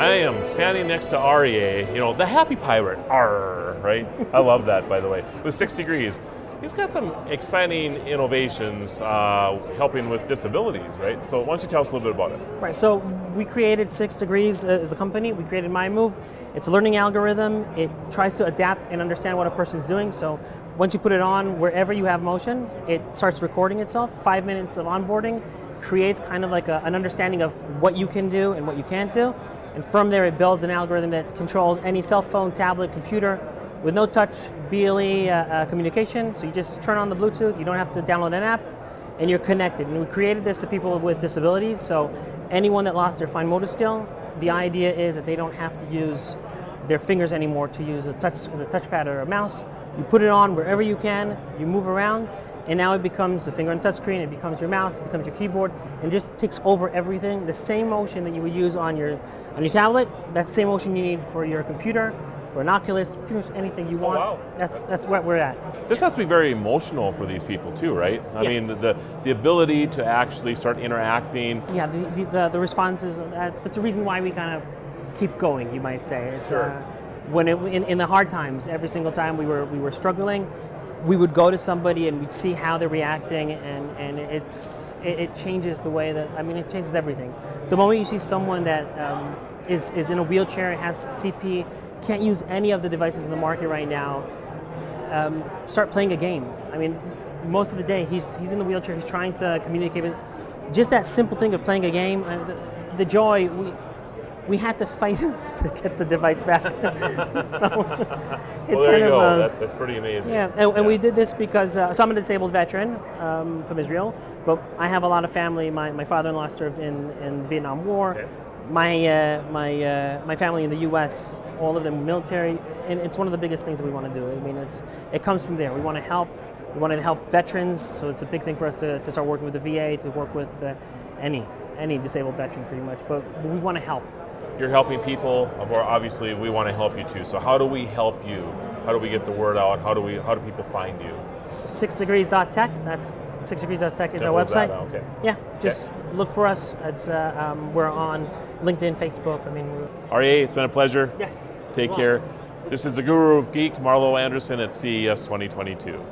I am standing next to REA, you know, the happy pirate, R, right? I love that, by the way, with Six Degrees. He's got some exciting innovations uh, helping with disabilities, right? So why don't you tell us a little bit about it? Right, so we created Six Degrees as the company. We created MyMove. It's a learning algorithm. It tries to adapt and understand what a person's doing. So once you put it on, wherever you have motion, it starts recording itself. Five minutes of onboarding creates kind of like a, an understanding of what you can do and what you can't do. And from there, it builds an algorithm that controls any cell phone, tablet, computer with no touch BLE uh, uh, communication. So you just turn on the Bluetooth, you don't have to download an app, and you're connected. And we created this to people with disabilities. So anyone that lost their fine motor skill, the idea is that they don't have to use their fingers anymore to use a touch, the touchpad or a mouse. You put it on wherever you can, you move around, and now it becomes the finger on the touchscreen, it becomes your mouse, it becomes your keyboard, and just takes over everything. The same motion that you would use on your on your tablet, that same motion you need for your computer, for an Oculus, pretty much anything you want. wow. That's that's what we're at. This has to be very emotional for these people too, right? I Yes. mean, the, the ability to actually start interacting. Yeah, the the, the, the responses. That, that's the reason why we kind of keep going. You might say it's Sure. uh, when it, in, in the hard times. Every single time we were we were struggling, we would go to somebody and we'd see how they're reacting, and and it's it, it changes the way that I mean it changes everything. The moment you see someone that um, is is in a wheelchair, and has CP, can't use any of the devices in the market right now, um, start playing a game. I mean, most of the day he's he's in the wheelchair. He's trying to communicate. But just that simple thing of playing a game, uh, the, the joy we. We had to fight him to get the device back. so it's well, kind of uh, that, that's pretty amazing. yeah, and, and we did this because uh, so I'm a disabled veteran um, from Israel, but I have a lot of family. My, my father-in-law served in, in the Vietnam War. Okay. My uh, my uh, my family in the U.S. All of them military, and it's one of the biggest things that we want to do. I mean, it's it comes from there. We want to help. We want to help veterans, so it's a big thing for us to, to start working with the VA, to work with uh, any any disabled veteran, pretty much. But we want to help. You're helping people, or obviously we want to help you too. So how do we help you? How do we get the word out? How do we? How do people find you? Six degrees.tech. That's six is our website. that, okay. Yeah, just look for us. It's uh, um, we're on LinkedIn, Facebook. I mean, we're, it's been a pleasure. yes. Take Well, care. This is the Guru of Geek, Marlo Anderson at CES 2022.